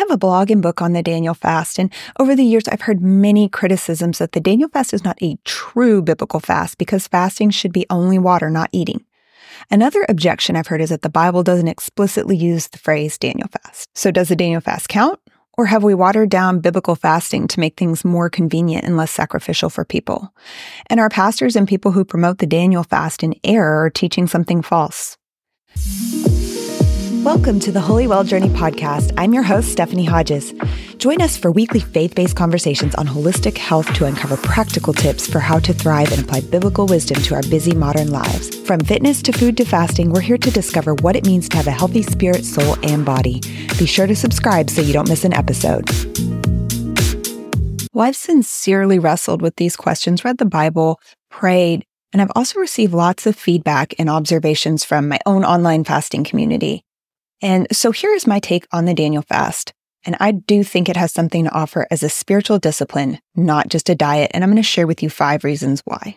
have a blog and book on the Daniel fast, and over the years, I've heard many criticisms that the Daniel fast is not a true biblical fast because fasting should be only water, not eating. Another objection I've heard is that the Bible doesn't explicitly use the phrase Daniel fast. So, does the Daniel fast count? Or have we watered down biblical fasting to make things more convenient and less sacrificial for people? And are pastors and people who promote the Daniel fast in error or teaching something false? Welcome to the Wholly Well Journey podcast. I'm your host, Stephanie Hodges. Join us for weekly faith based conversations on holistic health to uncover practical tips for how to thrive and apply biblical wisdom to our busy modern lives. From fitness to food to fasting, we're here to discover what it means to have a healthy spirit, soul, and body. Be sure to subscribe so you don't miss an episode. Well, I've sincerely wrestled with these questions, read the Bible, prayed, and I've also received lots of feedback and observations from my own online fasting community. And so here is my take on the Daniel fast. And I do think it has something to offer as a spiritual discipline, not just a diet. And I'm going to share with you five reasons why.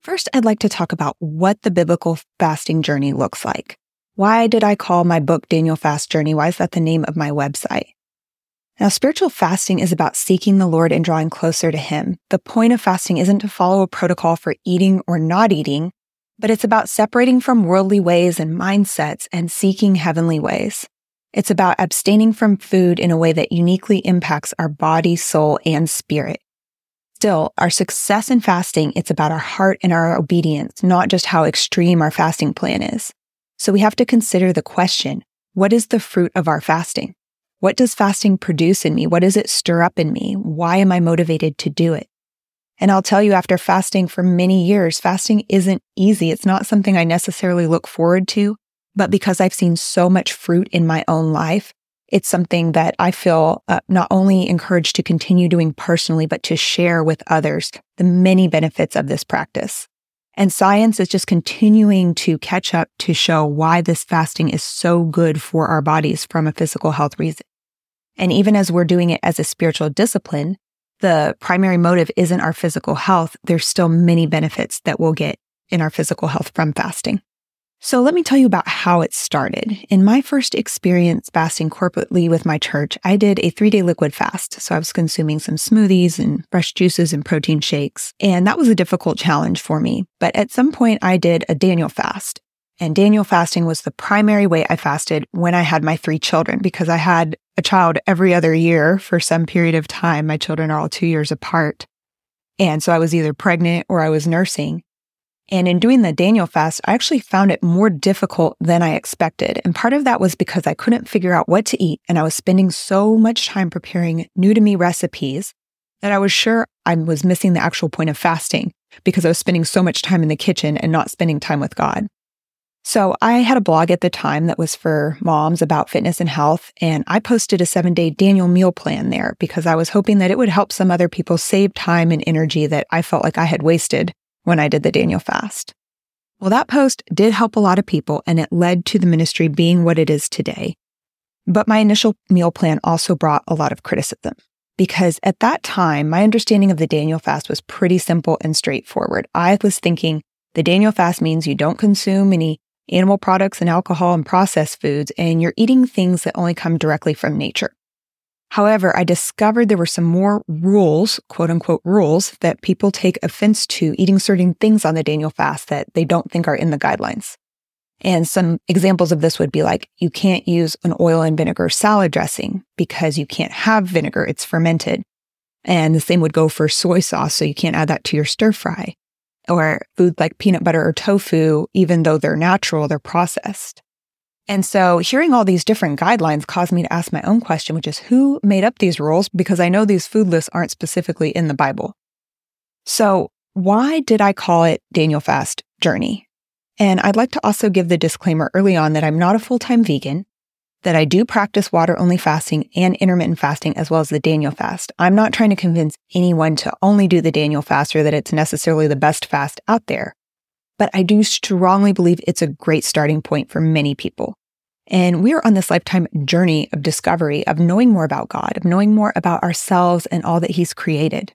First, I'd like to talk about what the biblical fasting journey looks like. Why did I call my book Daniel Fast Journey? Why is that the name of my website? Now, spiritual fasting is about seeking the Lord and drawing closer to Him. The point of fasting isn't to follow a protocol for eating or not eating, but it's about separating from worldly ways and mindsets and seeking heavenly ways. It's about abstaining from food in a way that uniquely impacts our body, soul, and spirit. Still, our success in fasting, it's about our heart and our obedience, not just how extreme our fasting plan is. So we have to consider the question, what is the fruit of our fasting? What does fasting produce in me? What does it stir up in me? Why am I motivated to do it? And I'll tell you, after fasting for many years, fasting isn't easy. It's not something I necessarily look forward to, but because I've seen so much fruit in my own life, it's something that I feel uh, not only encouraged to continue doing personally, but to share with others the many benefits of this practice. And science is just continuing to catch up to show why this fasting is so good for our bodies from a physical health reason. And even as we're doing it as a spiritual discipline, the primary motive isn't our physical health, there's still many benefits that we'll get in our physical health from fasting. So let me tell you about how it started. In my first experience fasting corporately with my church, I did a three day liquid fast. So I was consuming some smoothies and fresh juices and protein shakes. And that was a difficult challenge for me. But at some point I did a Daniel fast. And Daniel fasting was the primary way I fasted when I had my three children because I had a child every other year for some period of time. My children are all two years apart. And so I was either pregnant or I was nursing. And in doing the Daniel fast, I actually found it more difficult than I expected. And part of that was because I couldn't figure out what to eat. And I was spending so much time preparing new to me recipes that I was sure I was missing the actual point of fasting because I was spending so much time in the kitchen and not spending time with God. So I had a blog at the time that was for moms about fitness and health. And I posted a seven day Daniel meal plan there because I was hoping that it would help some other people save time and energy that I felt like I had wasted when I did the Daniel fast. Well, that post did help a lot of people and it led to the ministry being what it is today. But my initial meal plan also brought a lot of criticism because at that time, my understanding of the Daniel fast was pretty simple and straightforward. I was thinking the Daniel fast means you don't consume any animal products and alcohol and processed foods, and you're eating things that only come directly from nature. However, I discovered there were some more rules, quote unquote rules, that people take offense to eating certain things on the Daniel fast that they don't think are in the guidelines. And some examples of this would be like, you can't use an oil and vinegar salad dressing because you can't have vinegar. It's fermented. And the same would go for soy sauce. So you can't add that to your stir fry or foods like peanut butter or tofu, even though they're natural, they're processed. And so hearing all these different guidelines caused me to ask my own question, which is who made up these rules? Because I know these food lists aren't specifically in the Bible. So why did I call it Daniel Fast Journey? And I'd like to also give the disclaimer early on that I'm not a full time vegan that I do practice water only fasting and intermittent fasting as well as the Daniel fast. I'm not trying to convince anyone to only do the Daniel fast or that it's necessarily the best fast out there. But I do strongly believe it's a great starting point for many people. And we are on this lifetime journey of discovery, of knowing more about God, of knowing more about ourselves and all that He's created.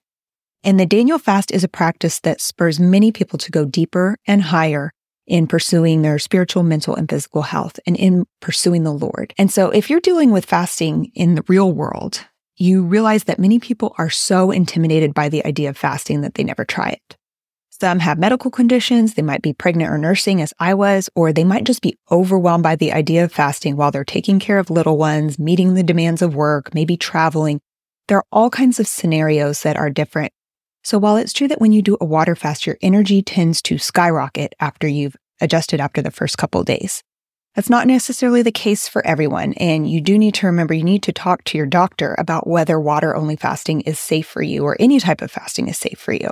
And the Daniel fast is a practice that spurs many people to go deeper and higher in pursuing their spiritual, mental, and physical health and in pursuing the Lord. And so if you're dealing with fasting in the real world, you realize that many people are so intimidated by the idea of fasting that they never try it. Some have medical conditions. They might be pregnant or nursing as I was, or they might just be overwhelmed by the idea of fasting while they're taking care of little ones, meeting the demands of work, maybe traveling. There are all kinds of scenarios that are different. So while it's true that when you do a water fast, your energy tends to skyrocket after you've adjusted after the first couple days. That's not necessarily the case for everyone. And you do need to remember you need to talk to your doctor about whether water only fasting is safe for you or any type of fasting is safe for you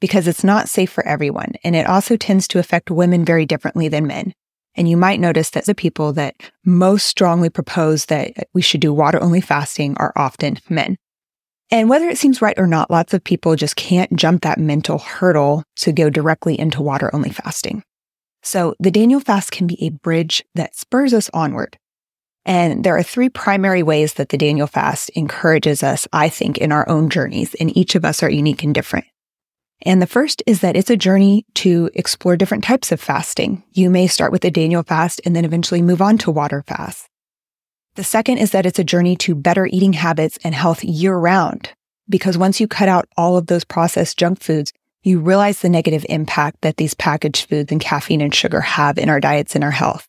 because it's not safe for everyone. And it also tends to affect women very differently than men. And you might notice that the people that most strongly propose that we should do water only fasting are often men. And whether it seems right or not, lots of people just can't jump that mental hurdle to go directly into water only fasting. So the Daniel fast can be a bridge that spurs us onward. And there are three primary ways that the Daniel fast encourages us, I think, in our own journeys, and each of us are unique and different. And the first is that it's a journey to explore different types of fasting. You may start with a Daniel fast and then eventually move on to water fast. The second is that it's a journey to better eating habits and health year round. Because once you cut out all of those processed junk foods, you realize the negative impact that these packaged foods and caffeine and sugar have in our diets and our health.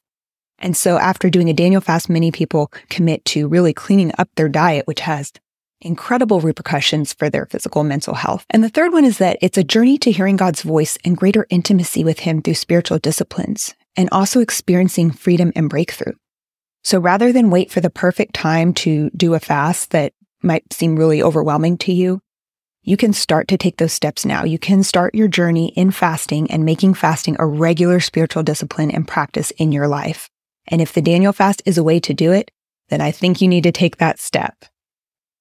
And so after doing a Daniel fast, many people commit to really cleaning up their diet, which has incredible repercussions for their physical and mental health. And the third one is that it's a journey to hearing God's voice and greater intimacy with Him through spiritual disciplines and also experiencing freedom and breakthrough. So rather than wait for the perfect time to do a fast that might seem really overwhelming to you, you can start to take those steps now. You can start your journey in fasting and making fasting a regular spiritual discipline and practice in your life. And if the Daniel fast is a way to do it, then I think you need to take that step.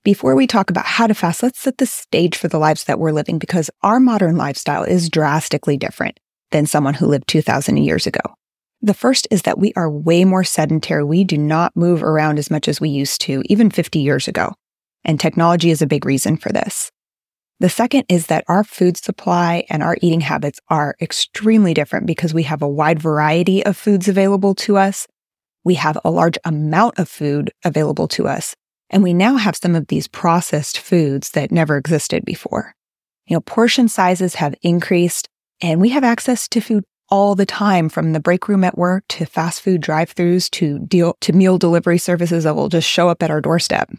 Before we talk about how to fast, let's set the stage for the lives that we're living because our modern lifestyle is drastically different than someone who lived 2000 years ago. The first is that we are way more sedentary. We do not move around as much as we used to, even 50 years ago. And technology is a big reason for this. The second is that our food supply and our eating habits are extremely different because we have a wide variety of foods available to us. We have a large amount of food available to us. And we now have some of these processed foods that never existed before. You know, portion sizes have increased and we have access to food all the time from the break room at work to fast food drive-throughs to deal to meal delivery services that will just show up at our doorstep.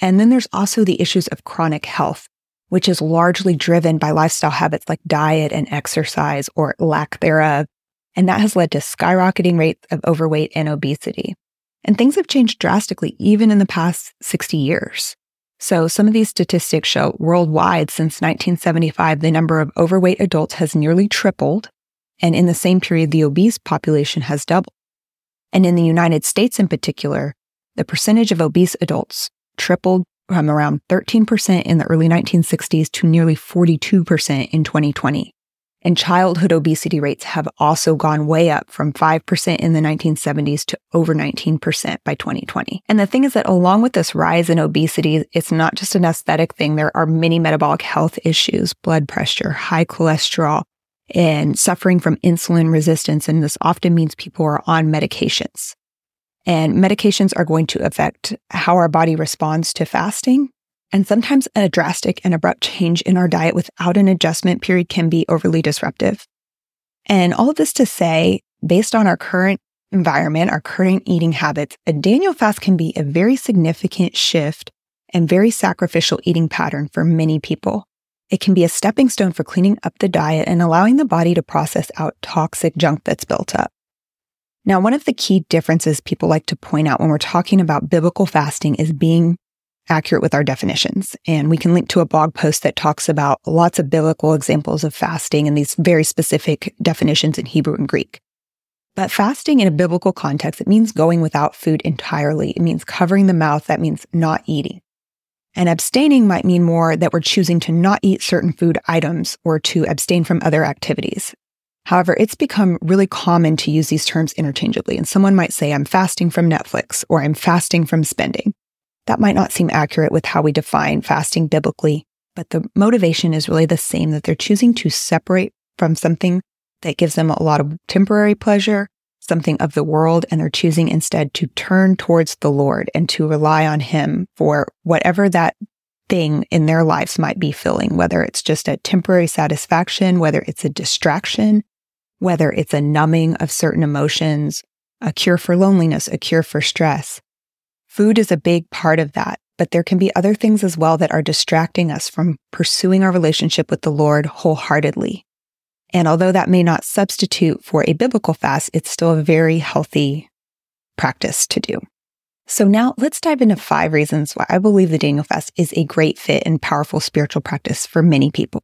And then there's also the issues of chronic health, which is largely driven by lifestyle habits like diet and exercise or lack thereof. And that has led to skyrocketing rates of overweight and obesity. And things have changed drastically even in the past 60 years. So some of these statistics show worldwide since 1975, the number of overweight adults has nearly tripled. And in the same period, the obese population has doubled. And in the United States in particular, the percentage of obese adults tripled from around 13% in the early 1960s to nearly 42% in 2020. And childhood obesity rates have also gone way up from 5% in the 1970s to over 19% by 2020. And the thing is that along with this rise in obesity, it's not just an aesthetic thing. There are many metabolic health issues, blood pressure, high cholesterol, and suffering from insulin resistance. And this often means people are on medications. And medications are going to affect how our body responds to fasting and sometimes a drastic and abrupt change in our diet without an adjustment period can be overly disruptive. And all of this to say, based on our current environment, our current eating habits, a Daniel fast can be a very significant shift and very sacrificial eating pattern for many people. It can be a stepping stone for cleaning up the diet and allowing the body to process out toxic junk that's built up. Now, one of the key differences people like to point out when we're talking about biblical fasting is being accurate with our definitions. And we can link to a blog post that talks about lots of biblical examples of fasting and these very specific definitions in Hebrew and Greek. But fasting in a biblical context, it means going without food entirely. It means covering the mouth. That means not eating. And abstaining might mean more that we're choosing to not eat certain food items or to abstain from other activities. However, it's become really common to use these terms interchangeably. And someone might say, I'm fasting from Netflix or I'm fasting from spending. That might not seem accurate with how we define fasting biblically, but the motivation is really the same that they're choosing to separate from something that gives them a lot of temporary pleasure, something of the world, and they're choosing instead to turn towards the Lord and to rely on Him for whatever that thing in their lives might be filling, whether it's just a temporary satisfaction, whether it's a distraction, whether it's a numbing of certain emotions, a cure for loneliness, a cure for stress. Food is a big part of that, but there can be other things as well that are distracting us from pursuing our relationship with the Lord wholeheartedly. And although that may not substitute for a biblical fast, it's still a very healthy practice to do. So now let's dive into five reasons why I believe the Daniel fast is a great fit and powerful spiritual practice for many people.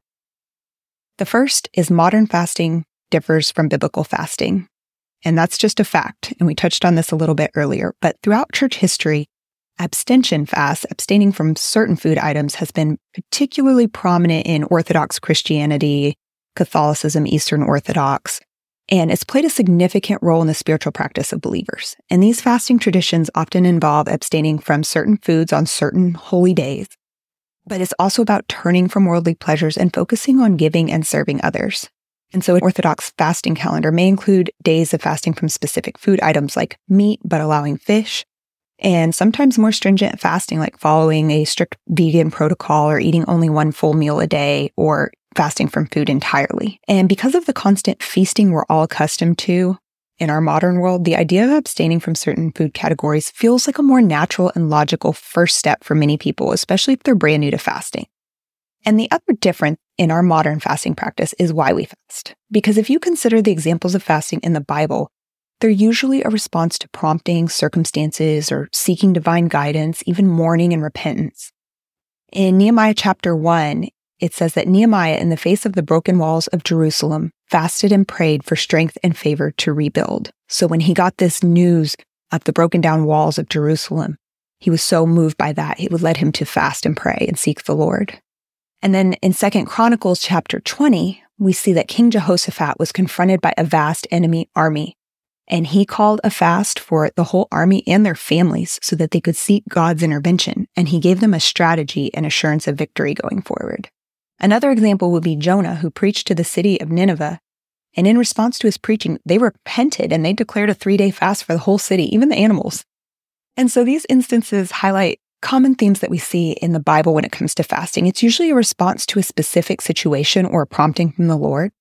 The first is modern fasting differs from biblical fasting. And that's just a fact. And we touched on this a little bit earlier, but throughout church history, abstention fast, abstaining from certain food items has been particularly prominent in Orthodox Christianity, Catholicism, Eastern Orthodox, and it's played a significant role in the spiritual practice of believers. And these fasting traditions often involve abstaining from certain foods on certain holy days, but it's also about turning from worldly pleasures and focusing on giving and serving others. And so, an Orthodox fasting calendar may include days of fasting from specific food items like meat, but allowing fish, and sometimes more stringent fasting, like following a strict vegan protocol or eating only one full meal a day or fasting from food entirely. And because of the constant feasting we're all accustomed to in our modern world, the idea of abstaining from certain food categories feels like a more natural and logical first step for many people, especially if they're brand new to fasting. And the other difference in our modern fasting practice is why we fast. Because if you consider the examples of fasting in the Bible, they're usually a response to prompting, circumstances, or seeking divine guidance, even mourning and repentance. In Nehemiah chapter 1, it says that Nehemiah, in the face of the broken walls of Jerusalem, fasted and prayed for strength and favor to rebuild. So when he got this news of the broken down walls of Jerusalem, he was so moved by that, it would lead him to fast and pray and seek the Lord. And then in Second Chronicles chapter 20, we see that King Jehoshaphat was confronted by a vast enemy army. And he called a fast for the whole army and their families so that they could seek God's intervention. And he gave them a strategy and assurance of victory going forward. Another example would be Jonah, who preached to the city of Nineveh. And in response to his preaching, they repented and they declared a three day fast for the whole city, even the animals. And so these instances highlight common themes that we see in the Bible when it comes to fasting. It's usually a response to a specific situation or a prompting from the Lord.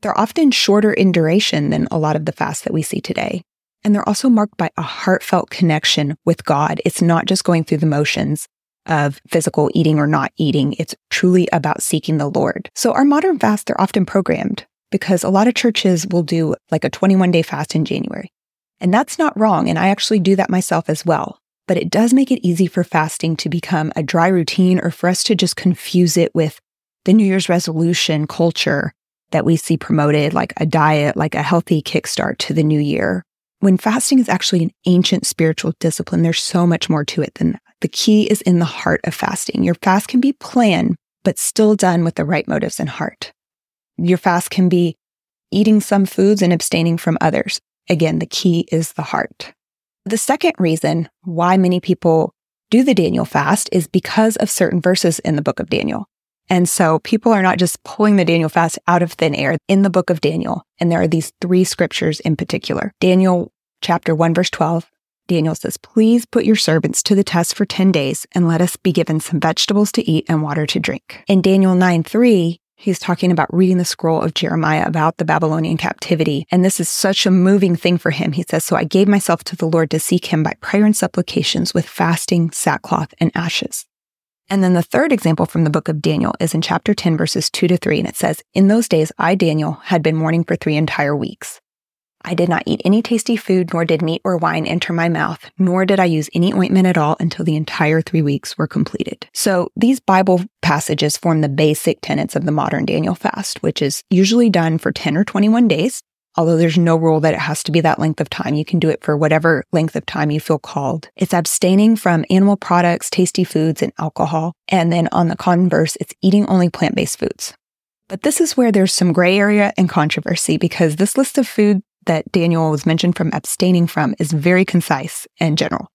They're often shorter in duration than a lot of the fasts that we see today. And they're also marked by a heartfelt connection with God. It's not just going through the motions of physical eating or not eating. It's truly about seeking the Lord. So our modern fasts, they're often programmed because a lot of churches will do like a 21 day fast in January. And that's not wrong. And I actually do that myself as well. But it does make it easy for fasting to become a dry routine or for us to just confuse it with the New Year's resolution culture that we see promoted, like a diet, like a healthy kickstart to the new year. When fasting is actually an ancient spiritual discipline, there's so much more to it than that. The key is in the heart of fasting. Your fast can be planned, but still done with the right motives and heart. Your fast can be eating some foods and abstaining from others. Again, the key is the heart. The second reason why many people do the Daniel fast is because of certain verses in the book of Daniel. And so people are not just pulling the Daniel fast out of thin air in the book of Daniel. And there are these three scriptures in particular. Daniel chapter 1 verse 12, Daniel says, Please put your servants to the test for 10 days and let us be given some vegetables to eat and water to drink. In Daniel 9 3, he's talking about reading the scroll of Jeremiah about the Babylonian captivity. And this is such a moving thing for him. He says, So I gave myself to the Lord to seek him by prayer and supplications with fasting, sackcloth, and ashes. And then the third example from the book of Daniel is in chapter 10, verses 2 to 3. And it says, In those days, I, Daniel, had been mourning for three entire weeks. I did not eat any tasty food, nor did meat or wine enter my mouth, nor did I use any ointment at all until the entire three weeks were completed. So these Bible passages form the basic tenets of the modern Daniel fast, which is usually done for 10 or 21 days. Although there's no rule that it has to be that length of time, you can do it for whatever length of time you feel called. It's abstaining from animal products, tasty foods, and alcohol. And then on the converse, it's eating only plant based foods. But this is where there's some gray area and controversy because this list of food that Daniel was mentioned from abstaining from is very concise and general.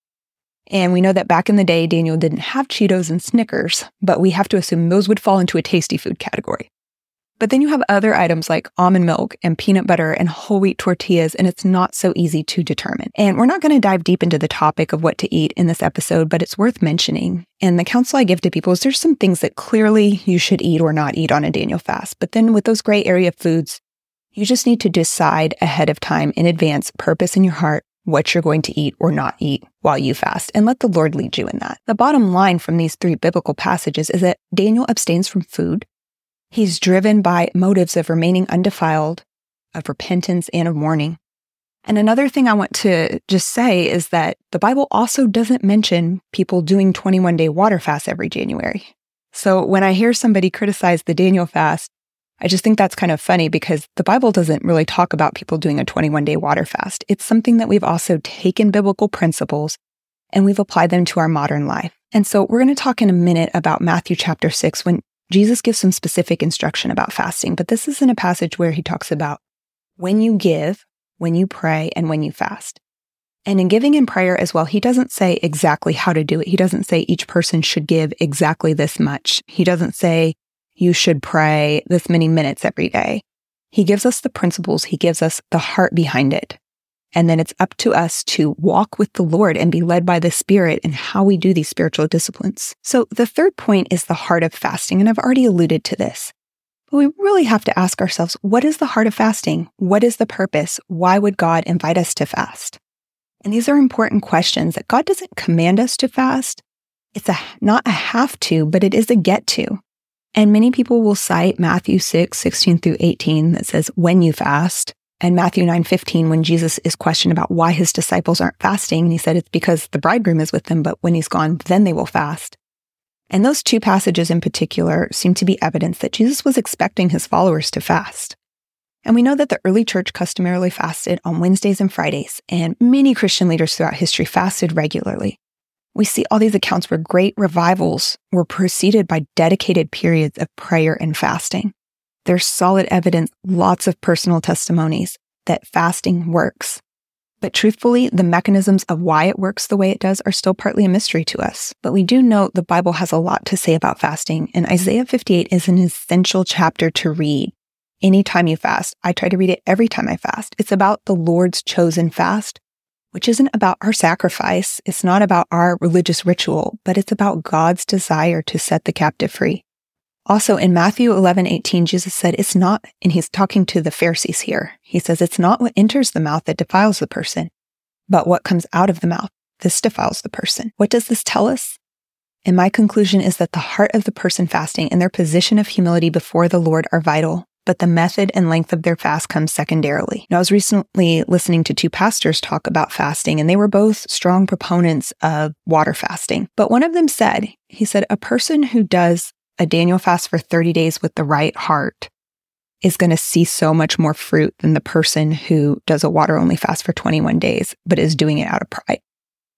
And we know that back in the day, Daniel didn't have Cheetos and Snickers, but we have to assume those would fall into a tasty food category. But then you have other items like almond milk and peanut butter and whole wheat tortillas, and it's not so easy to determine. And we're not going to dive deep into the topic of what to eat in this episode, but it's worth mentioning. And the counsel I give to people is there's some things that clearly you should eat or not eat on a Daniel fast. But then with those gray area foods, you just need to decide ahead of time in advance, purpose in your heart, what you're going to eat or not eat while you fast, and let the Lord lead you in that. The bottom line from these three biblical passages is that Daniel abstains from food He's driven by motives of remaining undefiled, of repentance, and of mourning. And another thing I want to just say is that the Bible also doesn't mention people doing 21 day water fasts every January. So when I hear somebody criticize the Daniel fast, I just think that's kind of funny because the Bible doesn't really talk about people doing a 21 day water fast. It's something that we've also taken biblical principles and we've applied them to our modern life. And so we're going to talk in a minute about Matthew chapter 6 when Jesus gives some specific instruction about fasting, but this is in a passage where he talks about when you give, when you pray, and when you fast. And in giving and prayer as well, he doesn't say exactly how to do it. He doesn't say each person should give exactly this much. He doesn't say you should pray this many minutes every day. He gives us the principles. He gives us the heart behind it. And then it's up to us to walk with the Lord and be led by the Spirit in how we do these spiritual disciplines. So the third point is the heart of fasting. And I've already alluded to this. But we really have to ask ourselves, what is the heart of fasting? What is the purpose? Why would God invite us to fast? And these are important questions that God doesn't command us to fast. It's a, not a have to, but it is a get to. And many people will cite Matthew 6, 16 through 18 that says, when you fast, and Matthew 9:15 when Jesus is questioned about why his disciples aren't fasting and he said it's because the bridegroom is with them but when he's gone then they will fast. And those two passages in particular seem to be evidence that Jesus was expecting his followers to fast. And we know that the early church customarily fasted on Wednesdays and Fridays, and many Christian leaders throughout history fasted regularly. We see all these accounts where great revivals were preceded by dedicated periods of prayer and fasting. There's solid evidence, lots of personal testimonies that fasting works. But truthfully, the mechanisms of why it works the way it does are still partly a mystery to us. But we do know the Bible has a lot to say about fasting, and Isaiah 58 is an essential chapter to read anytime you fast. I try to read it every time I fast. It's about the Lord's chosen fast, which isn't about our sacrifice. It's not about our religious ritual, but it's about God's desire to set the captive free. Also in Matthew 11, 18, Jesus said, it's not, and he's talking to the Pharisees here. He says, it's not what enters the mouth that defiles the person, but what comes out of the mouth. This defiles the person. What does this tell us? And my conclusion is that the heart of the person fasting and their position of humility before the Lord are vital, but the method and length of their fast comes secondarily. Now, I was recently listening to two pastors talk about fasting, and they were both strong proponents of water fasting. But one of them said, he said, a person who does a Daniel fast for 30 days with the right heart is going to see so much more fruit than the person who does a water only fast for 21 days, but is doing it out of pride.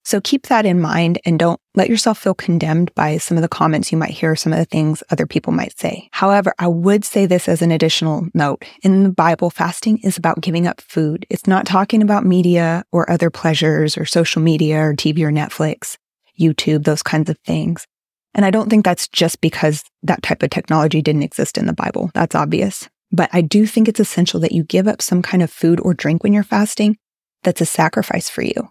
So keep that in mind and don't let yourself feel condemned by some of the comments you might hear, some of the things other people might say. However, I would say this as an additional note. In the Bible, fasting is about giving up food. It's not talking about media or other pleasures or social media or TV or Netflix, YouTube, those kinds of things. And I don't think that's just because that type of technology didn't exist in the Bible. That's obvious. But I do think it's essential that you give up some kind of food or drink when you're fasting that's a sacrifice for you.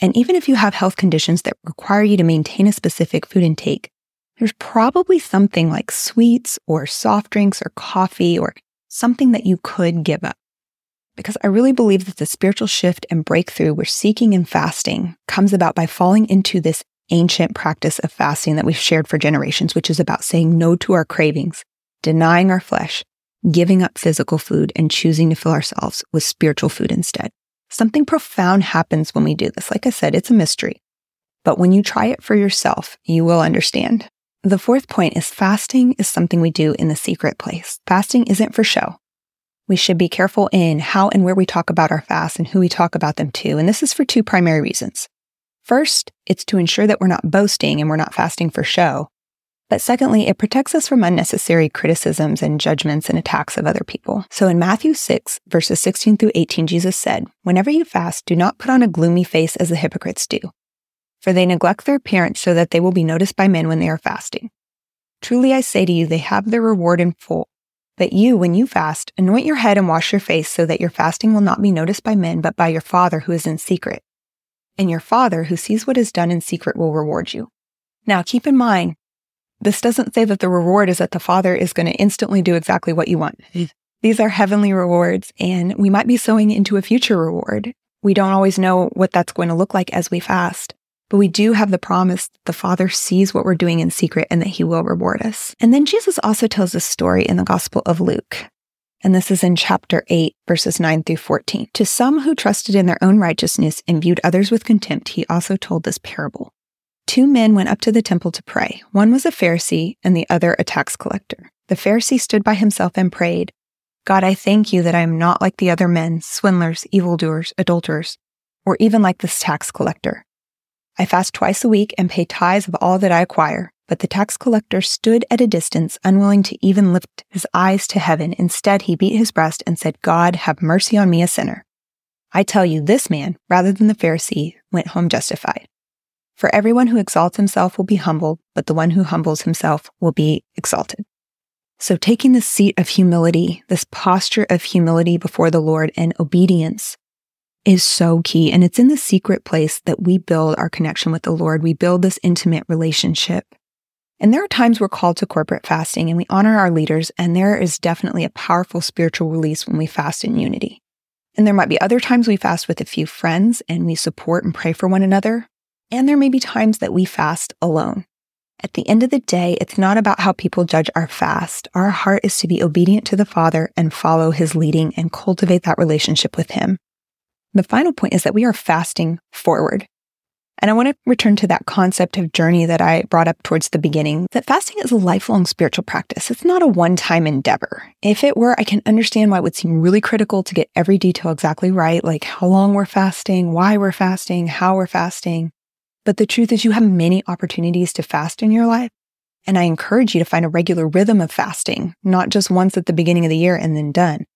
And even if you have health conditions that require you to maintain a specific food intake, there's probably something like sweets or soft drinks or coffee or something that you could give up. Because I really believe that the spiritual shift and breakthrough we're seeking in fasting comes about by falling into this ancient practice of fasting that we've shared for generations, which is about saying no to our cravings, denying our flesh, giving up physical food, and choosing to fill ourselves with spiritual food instead. Something profound happens when we do this. Like I said, it's a mystery. But when you try it for yourself, you will understand. The fourth point is fasting is something we do in the secret place. Fasting isn't for show. We should be careful in how and where we talk about our fasts and who we talk about them to. And this is for two primary reasons. First, it's to ensure that we're not boasting and we're not fasting for show. But secondly, it protects us from unnecessary criticisms and judgments and attacks of other people. So in Matthew 6, verses 16 through 18, Jesus said, Whenever you fast, do not put on a gloomy face as the hypocrites do, for they neglect their appearance so that they will be noticed by men when they are fasting. Truly I say to you, they have their reward in full. But you, when you fast, anoint your head and wash your face so that your fasting will not be noticed by men, but by your Father who is in secret. And your Father who sees what is done in secret will reward you. Now, keep in mind, this doesn't say that the reward is that the Father is going to instantly do exactly what you want. These are heavenly rewards, and we might be sowing into a future reward. We don't always know what that's going to look like as we fast. But we do have the promise that the Father sees what we're doing in secret and that he will reward us. And then Jesus also tells a story in the Gospel of Luke. And this is in chapter 8, verses 9 through 14. To some who trusted in their own righteousness and viewed others with contempt, he also told this parable. Two men went up to the temple to pray. One was a Pharisee and the other a tax collector. The Pharisee stood by himself and prayed, God, I thank you that I am not like the other men, swindlers, evildoers, adulterers, or even like this tax collector. I fast twice a week and pay tithes of all that I acquire. But the tax collector stood at a distance, unwilling to even lift his eyes to heaven. Instead, he beat his breast and said, God, have mercy on me, a sinner. I tell you, this man, rather than the Pharisee, went home justified. For everyone who exalts himself will be humbled, but the one who humbles himself will be exalted. So, taking the seat of humility, this posture of humility before the Lord and obedience is so key. And it's in the secret place that we build our connection with the Lord. We build this intimate relationship. And there are times we're called to corporate fasting and we honor our leaders, and there is definitely a powerful spiritual release when we fast in unity. And there might be other times we fast with a few friends and we support and pray for one another. And there may be times that we fast alone. At the end of the day, it's not about how people judge our fast. Our heart is to be obedient to the Father and follow his leading and cultivate that relationship with him. The final point is that we are fasting forward. And I want to return to that concept of journey that I brought up towards the beginning that fasting is a lifelong spiritual practice. It's not a one time endeavor. If it were, I can understand why it would seem really critical to get every detail exactly right, like how long we're fasting, why we're fasting, how we're fasting. But the truth is, you have many opportunities to fast in your life. And I encourage you to find a regular rhythm of fasting, not just once at the beginning of the year and then done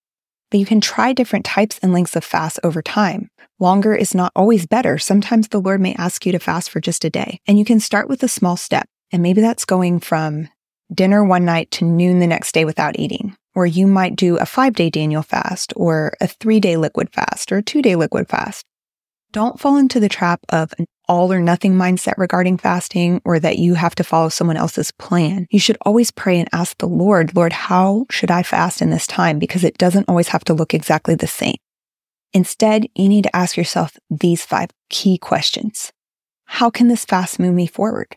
but you can try different types and lengths of fast over time. Longer is not always better. Sometimes the Lord may ask you to fast for just a day, and you can start with a small step. And maybe that's going from dinner one night to noon the next day without eating. Or you might do a five day Daniel fast, or a three day liquid fast, or a two day liquid fast. Don't fall into the trap of an all or nothing mindset regarding fasting or that you have to follow someone else's plan. You should always pray and ask the Lord, Lord, how should I fast in this time? Because it doesn't always have to look exactly the same. Instead, you need to ask yourself these five key questions. How can this fast move me forward?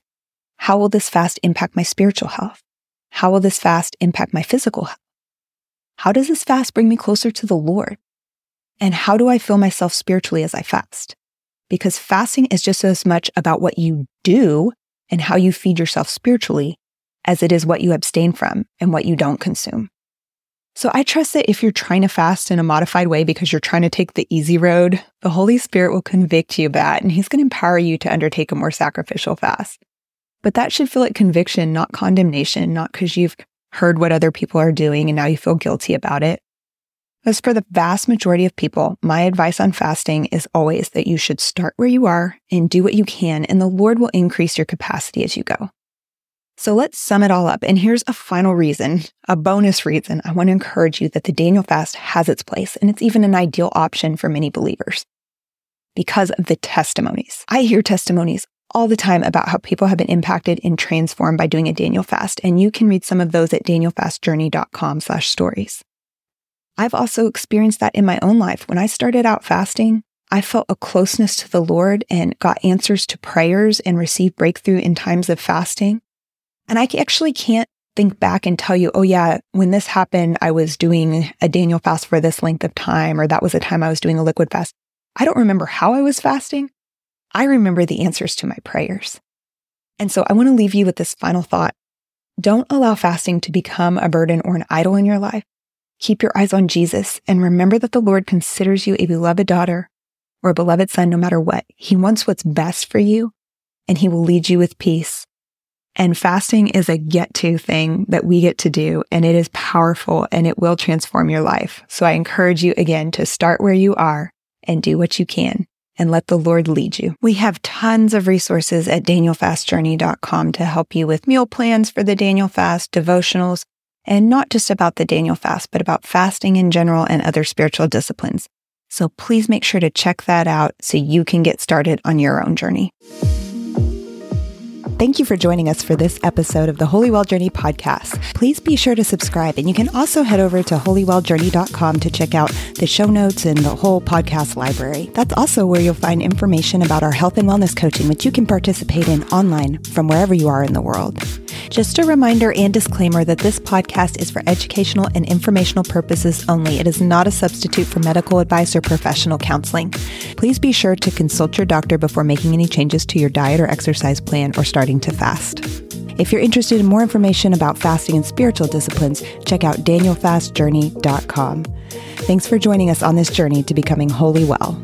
How will this fast impact my spiritual health? How will this fast impact my physical health? How does this fast bring me closer to the Lord? And how do I feel myself spiritually as I fast? Because fasting is just as much about what you do and how you feed yourself spiritually as it is what you abstain from and what you don't consume. So I trust that if you're trying to fast in a modified way because you're trying to take the easy road, the Holy Spirit will convict you of that and He's going to empower you to undertake a more sacrificial fast. But that should feel like conviction, not condemnation, not because you've heard what other people are doing and now you feel guilty about it. As for the vast majority of people, my advice on fasting is always that you should start where you are and do what you can, and the Lord will increase your capacity as you go. So let's sum it all up. And here's a final reason, a bonus reason I want to encourage you that the Daniel fast has its place, and it's even an ideal option for many believers because of the testimonies. I hear testimonies all the time about how people have been impacted and transformed by doing a Daniel fast, and you can read some of those at danielfastjourney.com slash stories. I've also experienced that in my own life. When I started out fasting, I felt a closeness to the Lord and got answers to prayers and received breakthrough in times of fasting. And I actually can't think back and tell you, oh, yeah, when this happened, I was doing a Daniel fast for this length of time, or that was a time I was doing a liquid fast. I don't remember how I was fasting. I remember the answers to my prayers. And so I want to leave you with this final thought. Don't allow fasting to become a burden or an idol in your life. Keep your eyes on Jesus and remember that the Lord considers you a beloved daughter or a beloved son no matter what. He wants what's best for you and he will lead you with peace. And fasting is a get to thing that we get to do and it is powerful and it will transform your life. So I encourage you again to start where you are and do what you can and let the Lord lead you. We have tons of resources at danielfastjourney.com to help you with meal plans for the Daniel fast, devotionals, and not just about the Daniel fast, but about fasting in general and other spiritual disciplines. So please make sure to check that out so you can get started on your own journey. Thank you for joining us for this episode of the Wholly Well Journey podcast. Please be sure to subscribe, and you can also head over to whollywelljourney.com to check out the show notes and the whole podcast library. That's also where you'll find information about our health and wellness coaching, which you can participate in online from wherever you are in the world. Just a reminder and disclaimer that this podcast is for educational and informational purposes only. It is not a substitute for medical advice or professional counseling. Please be sure to consult your doctor before making any changes to your diet or exercise plan or starting to fast. If you're interested in more information about fasting and spiritual disciplines, check out danielfastjourney.com. Thanks for joining us on this journey to becoming wholly well.